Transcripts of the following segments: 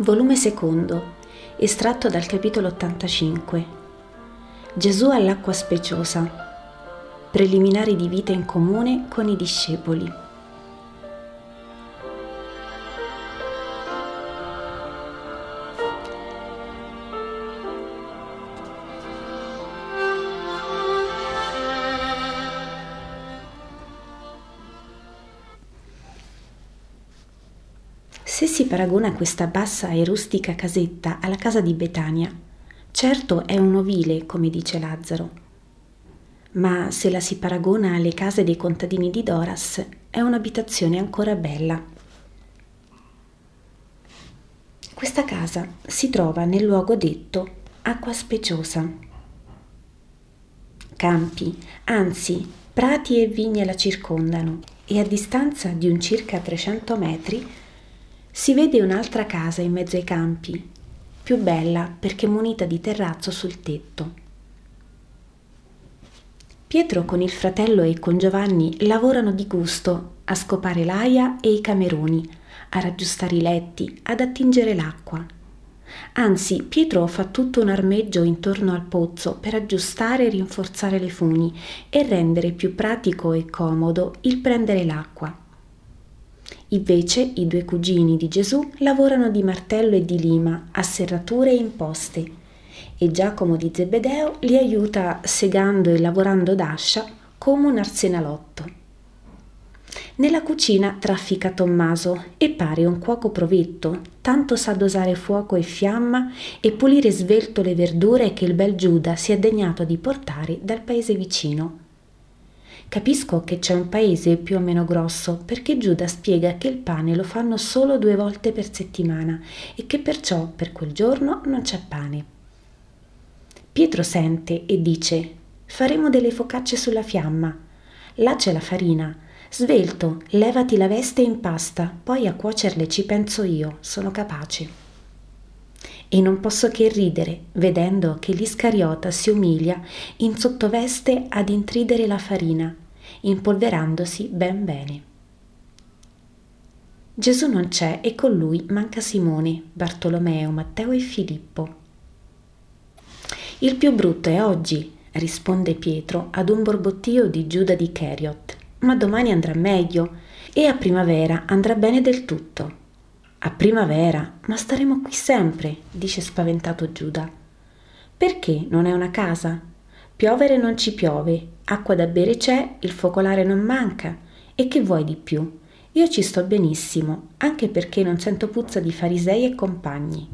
volume secondo, estratto dal capitolo 85. Gesù all'acqua speciosa. Preliminari di vita in comune con i discepoli. Se si paragona questa bassa e rustica casetta alla casa di Betania, certo è un ovile, come dice Lazzaro. Ma se la si paragona alle case dei contadini di Doras, è un'abitazione ancora bella. Questa casa si trova nel luogo detto acqua speciosa. Campi, anzi prati e vigne la circondano e a distanza di un circa 300 metri si vede un'altra casa in mezzo ai campi, più bella perché munita di terrazzo sul tetto. Pietro con il fratello e con Giovanni lavorano di gusto a scopare l'aia e i cameroni, a raggiustare i letti, ad attingere l'acqua. Anzi, Pietro fa tutto un armeggio intorno al pozzo per aggiustare e rinforzare le funi e rendere più pratico e comodo il prendere l'acqua. Invece i due cugini di Gesù lavorano di martello e di lima, a serrature e imposte, e Giacomo di Zebedeo li aiuta segando e lavorando d'ascia come un arsenalotto. Nella cucina traffica Tommaso e pare un cuoco provetto, tanto sa dosare fuoco e fiamma e pulire svelto le verdure che il bel Giuda si è degnato di portare dal paese vicino. Capisco che c'è un paese più o meno grosso perché Giuda spiega che il pane lo fanno solo due volte per settimana e che perciò per quel giorno non c'è pane. Pietro sente e dice faremo delle focacce sulla fiamma. Là c'è la farina. Svelto, levati la veste e impasta, poi a cuocerle ci penso io, sono capace. E non posso che ridere, vedendo che l'Iscariota si umilia in sottoveste ad intridere la farina, impolverandosi ben bene. Gesù non c'è e con lui manca Simone, Bartolomeo, Matteo e Filippo. Il più brutto è oggi, risponde Pietro ad un borbottio di Giuda di Cheriot, ma domani andrà meglio e a primavera andrà bene del tutto. A primavera, ma staremo qui sempre, dice spaventato Giuda. Perché non è una casa? Piovere non ci piove, acqua da bere c'è, il focolare non manca. E che vuoi di più? Io ci sto benissimo, anche perché non sento puzza di farisei e compagni.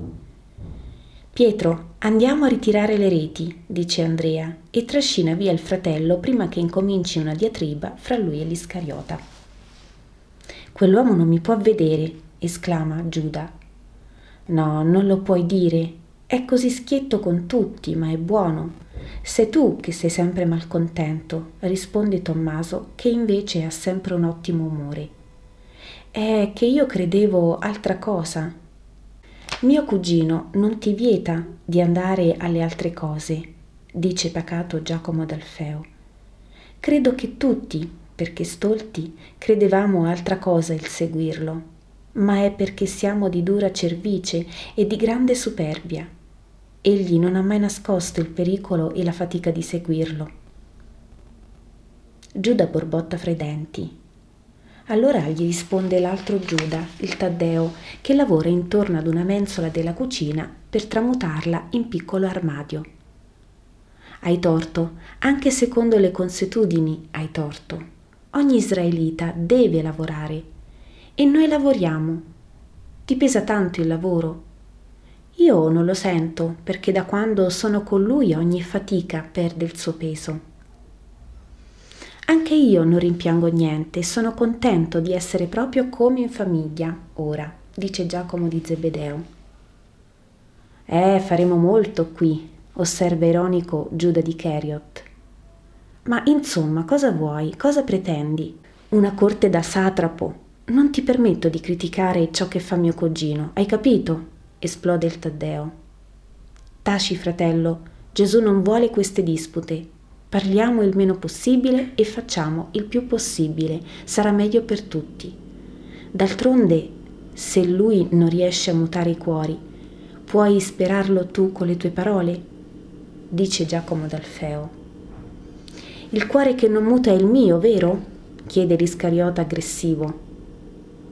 Pietro, andiamo a ritirare le reti, dice Andrea, e trascina via il fratello prima che incominci una diatriba fra lui e l'Iscariota. Quell'uomo non mi può vedere, esclama Giuda. No, non lo puoi dire. È così schietto con tutti, ma è buono. Sei tu che sei sempre malcontento, risponde Tommaso, che invece ha sempre un ottimo umore. È che io credevo altra cosa. Mio cugino non ti vieta di andare alle altre cose, dice pacato Giacomo d'Alfeo. Credo che tutti, perché stolti, credevamo altra cosa il seguirlo ma è perché siamo di dura cervice e di grande superbia. Egli non ha mai nascosto il pericolo e la fatica di seguirlo. Giuda borbotta fra i denti. Allora gli risponde l'altro Giuda, il Taddeo, che lavora intorno ad una mensola della cucina per tramutarla in piccolo armadio. Hai torto, anche secondo le consuetudini hai torto. Ogni israelita deve lavorare e noi lavoriamo. Ti pesa tanto il lavoro? Io non lo sento perché da quando sono con lui ogni fatica perde il suo peso. Anche io non rimpiango niente sono contento di essere proprio come in famiglia ora, dice Giacomo di Zebedeo. Eh, faremo molto qui, osserva ironico Giuda di Cheriot. Ma insomma, cosa vuoi? Cosa pretendi? Una corte da satrapo, non ti permetto di criticare ciò che fa mio cugino, hai capito? Esplode il Taddeo. Taci, fratello, Gesù non vuole queste dispute. Parliamo il meno possibile e facciamo il più possibile, sarà meglio per tutti. D'altronde, se lui non riesce a mutare i cuori, puoi sperarlo tu con le tue parole? dice Giacomo d'Alfeo. Il cuore che non muta è il mio, vero? chiede l'Iscariota aggressivo.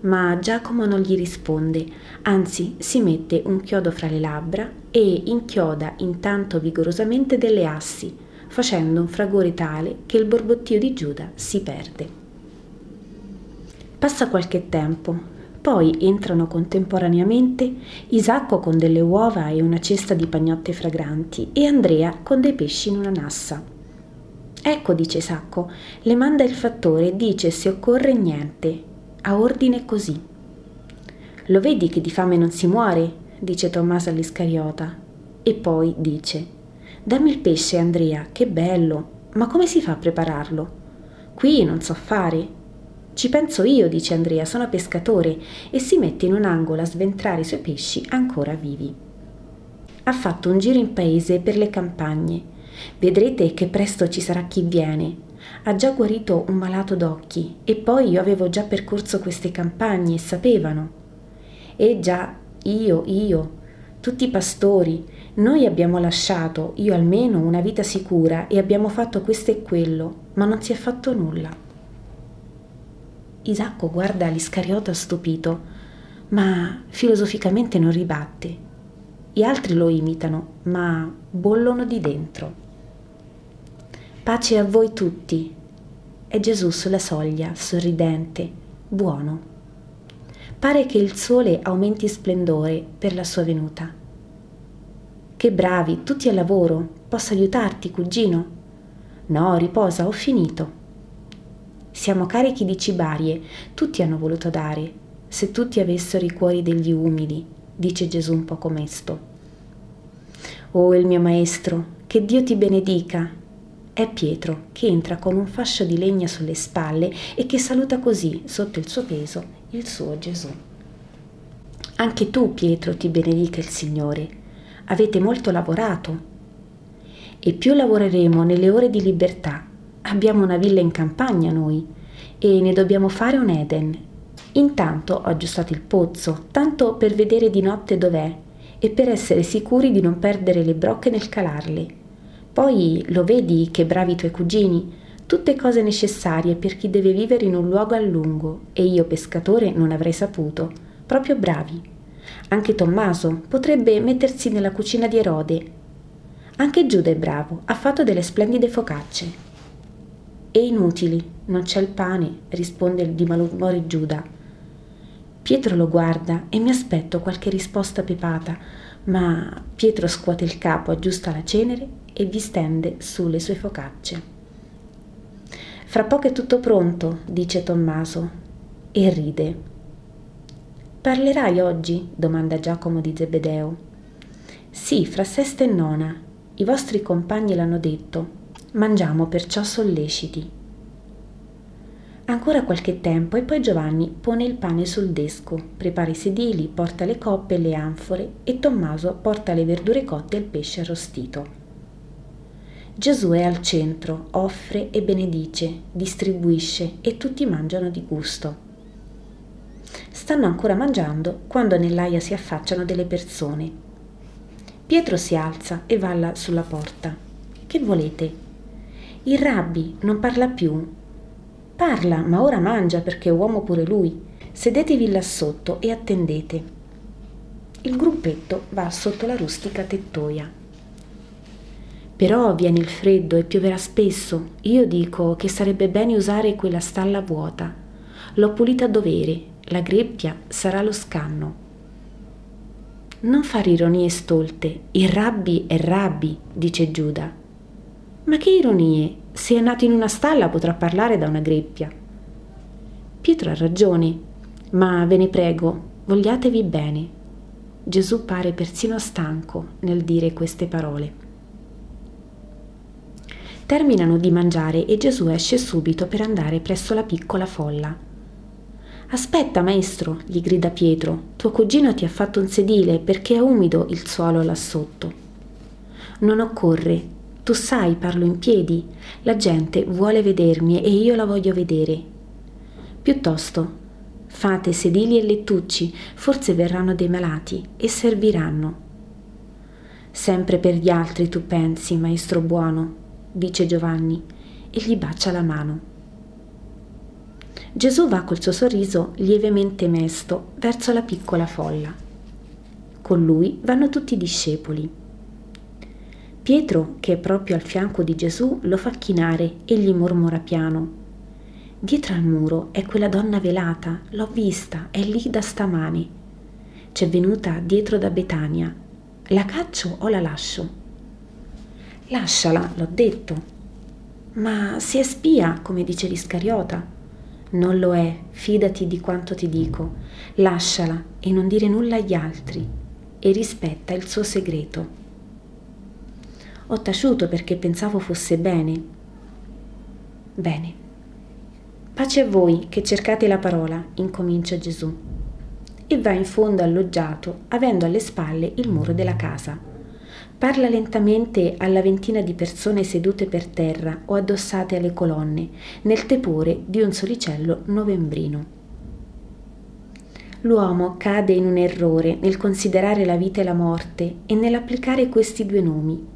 Ma Giacomo non gli risponde, anzi si mette un chiodo fra le labbra e inchioda intanto vigorosamente delle assi, facendo un fragore tale che il borbottio di Giuda si perde. Passa qualche tempo, poi entrano contemporaneamente Isacco con delle uova e una cesta di pagnotte fragranti e Andrea con dei pesci in una nassa. Ecco, dice Isacco, le manda il fattore e dice se occorre niente, a ordine così. Lo vedi che di fame non si muore, dice Tommaso all'Iscariota, e poi dice Dammi il pesce, Andrea, che bello, ma come si fa a prepararlo? Qui non so fare. Ci penso io, dice Andrea, sono pescatore, e si mette in un angolo a sventrare i suoi pesci ancora vivi. Ha fatto un giro in paese per le campagne. Vedrete che presto ci sarà chi viene. Ha già guarito un malato d'occhi, e poi io avevo già percorso queste campagne e sapevano. E già, io, io, tutti i pastori, noi abbiamo lasciato, io almeno, una vita sicura e abbiamo fatto questo e quello, ma non si è fatto nulla. Isacco guarda l'Iscariota stupito, ma filosoficamente non ribatte. Gli altri lo imitano, ma bollono di dentro. Pace a voi tutti. È Gesù sulla soglia, sorridente, buono. Pare che il sole aumenti splendore per la sua venuta. Che bravi, tutti al lavoro. Posso aiutarti, cugino? No, riposa, ho finito. Siamo carichi di cibarie, tutti hanno voluto dare. Se tutti avessero i cuori degli umili, dice Gesù un poco mesto. Oh, il mio maestro, che Dio ti benedica. È Pietro che entra con un fascio di legna sulle spalle e che saluta così, sotto il suo peso, il suo Gesù. Anche tu, Pietro, ti benedica il Signore avete molto lavorato e più lavoreremo nelle ore di libertà. Abbiamo una villa in campagna noi e ne dobbiamo fare un Eden. Intanto ho aggiustato il pozzo, tanto per vedere di notte dov'è e per essere sicuri di non perdere le brocche nel calarle. Poi lo vedi che bravi i tuoi cugini, tutte cose necessarie per chi deve vivere in un luogo a lungo e io pescatore non avrei saputo, proprio bravi. Anche Tommaso potrebbe mettersi nella cucina di Erode. Anche Giuda è bravo, ha fatto delle splendide focacce. E inutili, non c'è il pane, risponde di malumore Giuda. Pietro lo guarda e mi aspetto qualche risposta pepata, ma Pietro scuote il capo, aggiusta la cenere e vi stende sulle sue focacce. Fra poco è tutto pronto, dice Tommaso, e ride. Parlerai oggi? domanda Giacomo di Zebedeo. Sì, fra sesta e nona. I vostri compagni l'hanno detto. Mangiamo perciò solleciti. Ancora qualche tempo e poi Giovanni pone il pane sul desco, prepara i sedili, porta le coppe e le anfore e Tommaso porta le verdure cotte e il pesce arrostito. Gesù è al centro, offre e benedice, distribuisce e tutti mangiano di gusto. Stanno ancora mangiando quando nell'aia si affacciano delle persone. Pietro si alza e va là sulla porta. Che volete? Il rabbi non parla più. Parla, ma ora mangia perché è uomo pure lui. Sedetevi là sotto e attendete. Il gruppetto va sotto la rustica tettoia. Però viene il freddo e pioverà spesso. Io dico che sarebbe bene usare quella stalla vuota. L'ho pulita a dovere la greppia sarà lo scanno. Non fare ironie stolte, il rabbi è rabbi, dice Giuda. Ma che ironie, se è nato in una stalla potrà parlare da una greppia. Pietro ha ragione, ma ve ne prego, vogliatevi bene. Gesù pare persino stanco nel dire queste parole. Terminano di mangiare e Gesù esce subito per andare presso la piccola folla. Aspetta, maestro, gli grida Pietro, tuo cugino ti ha fatto un sedile perché è umido il suolo là sotto. Non occorre, tu sai, parlo in piedi, la gente vuole vedermi e io la voglio vedere. Piuttosto, Fate sedili e lettucci, forse verranno dei malati e serviranno. Sempre per gli altri tu pensi, maestro buono, dice Giovanni e gli bacia la mano. Gesù va col suo sorriso lievemente mesto verso la piccola folla. Con lui vanno tutti i discepoli. Pietro, che è proprio al fianco di Gesù, lo fa chinare e gli mormora piano. Dietro al muro è quella donna velata, l'ho vista, è lì da stamani. C'è venuta dietro da Betania. La caccio o la lascio? Lasciala, l'ho detto. Ma se è spia, come dice l'Iscariota. Non lo è, fidati di quanto ti dico. Lasciala e non dire nulla agli altri e rispetta il suo segreto. Ho taciuto perché pensavo fosse bene. Bene. Pace a voi che cercate la parola, incomincia Gesù. E va in fondo alloggiato, avendo alle spalle il muro della casa. Parla lentamente alla ventina di persone sedute per terra o addossate alle colonne, nel tepore di un solicello novembrino l'uomo cade in un errore nel considerare la vita e la morte e nell'applicare questi due nomi.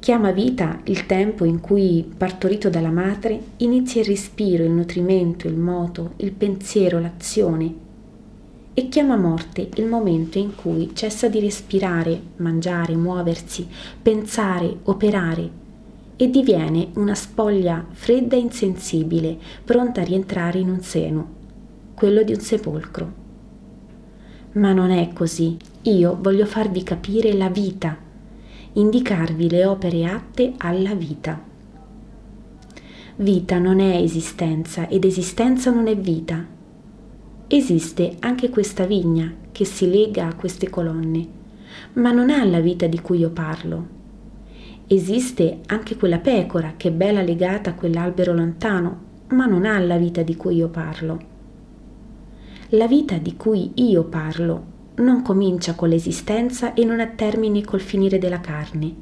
Chiama vita il tempo in cui, partorito dalla madre, inizia il respiro, il nutrimento, il moto, il pensiero, l'azione, e chiama morte il momento in cui cessa di respirare, mangiare, muoversi, pensare, operare e diviene una spoglia fredda e insensibile, pronta a rientrare in un seno quello di un sepolcro. Ma non è così. Io voglio farvi capire la vita, indicarvi le opere atte alla vita. Vita non è esistenza ed esistenza non è vita. Esiste anche questa vigna che si lega a queste colonne, ma non ha la vita di cui io parlo. Esiste anche quella pecora che è bella legata a quell'albero lontano, ma non ha la vita di cui io parlo. La vita di cui io parlo non comincia con l'esistenza e non ha termine col finire della carne.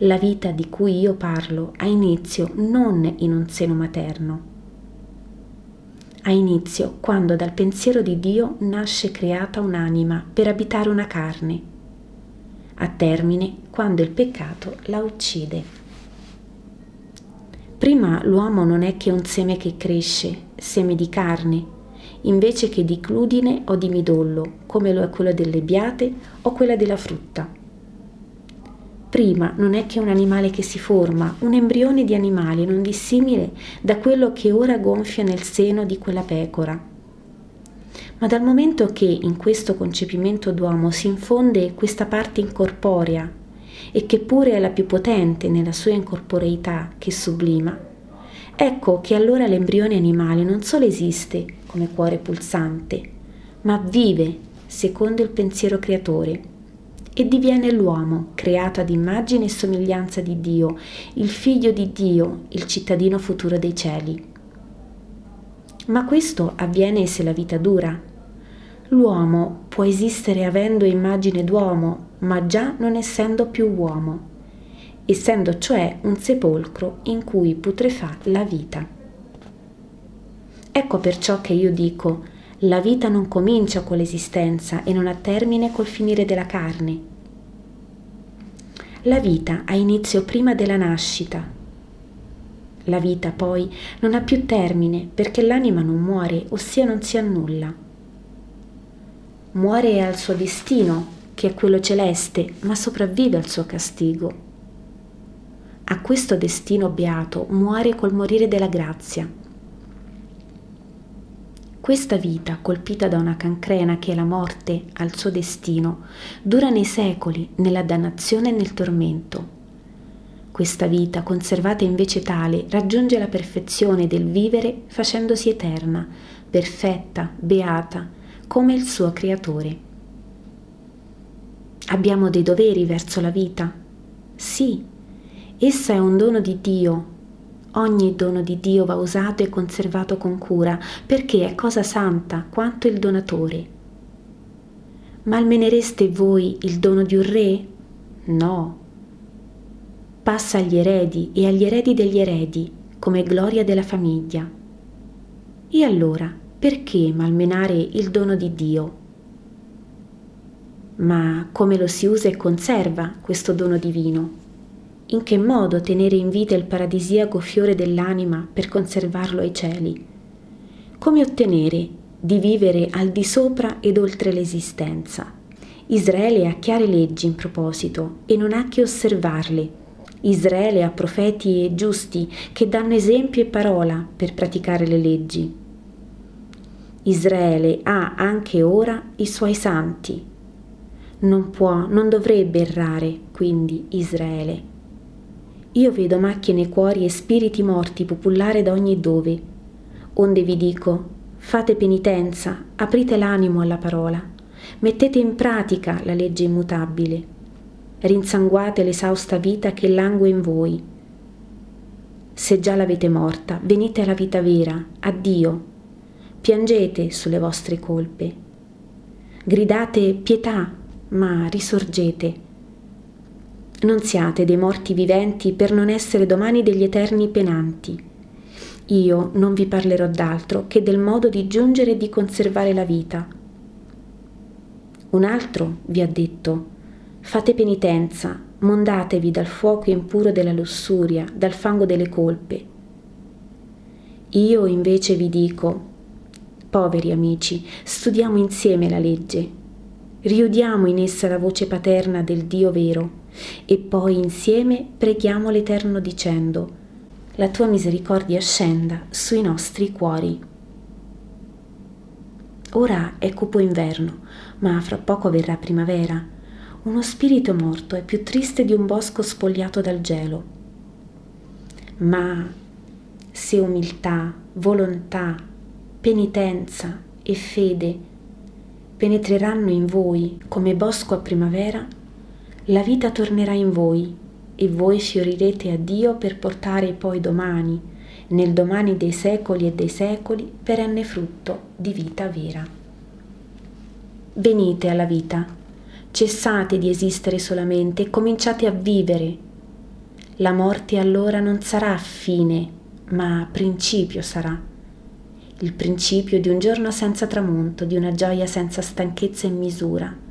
La vita di cui io parlo ha inizio non in un seno materno. Ha inizio quando dal pensiero di Dio nasce creata un'anima per abitare una carne. Ha termine quando il peccato la uccide. Prima l'uomo non è che un seme che cresce, seme di carne, invece che di cludine o di midollo, come lo è quello delle biate o quella della frutta. Prima non è che un animale che si forma, un embrione di animale non dissimile da quello che ora gonfia nel seno di quella pecora. Ma dal momento che in questo concepimento d'uomo si infonde questa parte incorporea e che pure è la più potente nella sua incorporeità che sublima, ecco che allora l'embrione animale non solo esiste, come cuore pulsante, ma vive secondo il pensiero creatore e diviene l'uomo creato ad immagine e somiglianza di Dio, il figlio di Dio, il cittadino futuro dei cieli. Ma questo avviene se la vita dura. L'uomo può esistere avendo immagine d'uomo, ma già non essendo più uomo, essendo cioè un sepolcro in cui putrefà la vita. Ecco perciò che io dico, la vita non comincia con l'esistenza e non ha termine col finire della carne. La vita ha inizio prima della nascita. La vita poi non ha più termine perché l'anima non muore, ossia non si annulla. Muore al suo destino, che è quello celeste, ma sopravvive al suo castigo. A questo destino beato muore col morire della grazia questa vita, colpita da una cancrena che è la morte al suo destino, dura nei secoli nella dannazione e nel tormento. Questa vita, conservata invece tale, raggiunge la perfezione del vivere facendosi eterna, perfetta, beata, come il suo creatore. Abbiamo dei doveri verso la vita? Sì, essa è un dono di Dio Ogni dono di Dio va usato e conservato con cura, perché è cosa santa quanto il donatore. Malmenereste voi il dono di un re? No. Passa agli eredi e agli eredi degli eredi, come gloria della famiglia. E allora, perché malmenare il dono di Dio? Ma come lo si usa e conserva questo dono divino? In che modo tenere in vita il paradisiaco fiore dell'anima per conservarlo ai cieli? Come ottenere di vivere al di sopra ed oltre l'esistenza? Israele ha chiare leggi in proposito e non ha che osservarle. Israele ha profeti e giusti che danno esempio e parola per praticare le leggi. Israele ha anche ora i suoi santi. Non può, non dovrebbe errare, quindi, Israele. Io vedo macchie nei cuori e spiriti morti popolare da ogni dove. Onde vi dico, fate penitenza, aprite l'animo alla parola, mettete in pratica la legge immutabile, rinsanguate l'esausta vita che langue in voi. Se già l'avete morta, venite alla vita vera, a Dio, piangete sulle vostre colpe, gridate pietà, ma risorgete non siate dei morti viventi per non essere domani degli eterni penanti. Io non vi parlerò d'altro che del modo di giungere e di conservare la vita. Un altro vi ha detto, fate penitenza, mondatevi dal fuoco impuro della lussuria, dal fango delle colpe. Io invece vi dico, poveri amici, studiamo insieme la legge, riudiamo in essa la voce paterna del Dio vero e poi insieme preghiamo l'Eterno dicendo, la tua misericordia scenda sui nostri cuori. Ora è cupo inverno, ma fra poco verrà primavera. Uno spirito morto è più triste di un bosco spogliato dal gelo. Ma se umiltà, volontà, penitenza e fede penetreranno in voi come bosco a primavera, la vita tornerà in voi e voi fiorirete a Dio per portare poi domani, nel domani dei secoli e dei secoli, perenne frutto di vita vera. Venite alla vita, cessate di esistere solamente e cominciate a vivere. La morte allora non sarà fine, ma principio sarà. Il principio di un giorno senza tramonto, di una gioia senza stanchezza e misura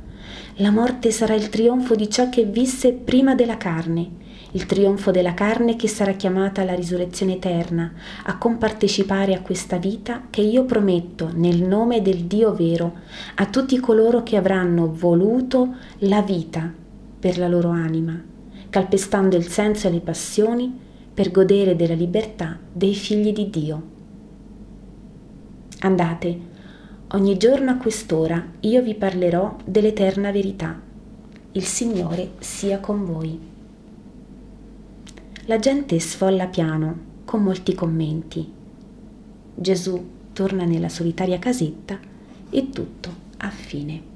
la morte sarà il trionfo di ciò che visse prima della carne, il trionfo della carne che sarà chiamata alla risurrezione eterna, a compartecipare a questa vita che io prometto nel nome del Dio vero a tutti coloro che avranno voluto la vita per la loro anima, calpestando il senso e le passioni per godere della libertà dei figli di Dio. Andate, Ogni giorno a quest'ora io vi parlerò dell'eterna verità. Il Signore sia con voi. La gente sfolla piano, con molti commenti. Gesù torna nella solitaria casetta e tutto a fine.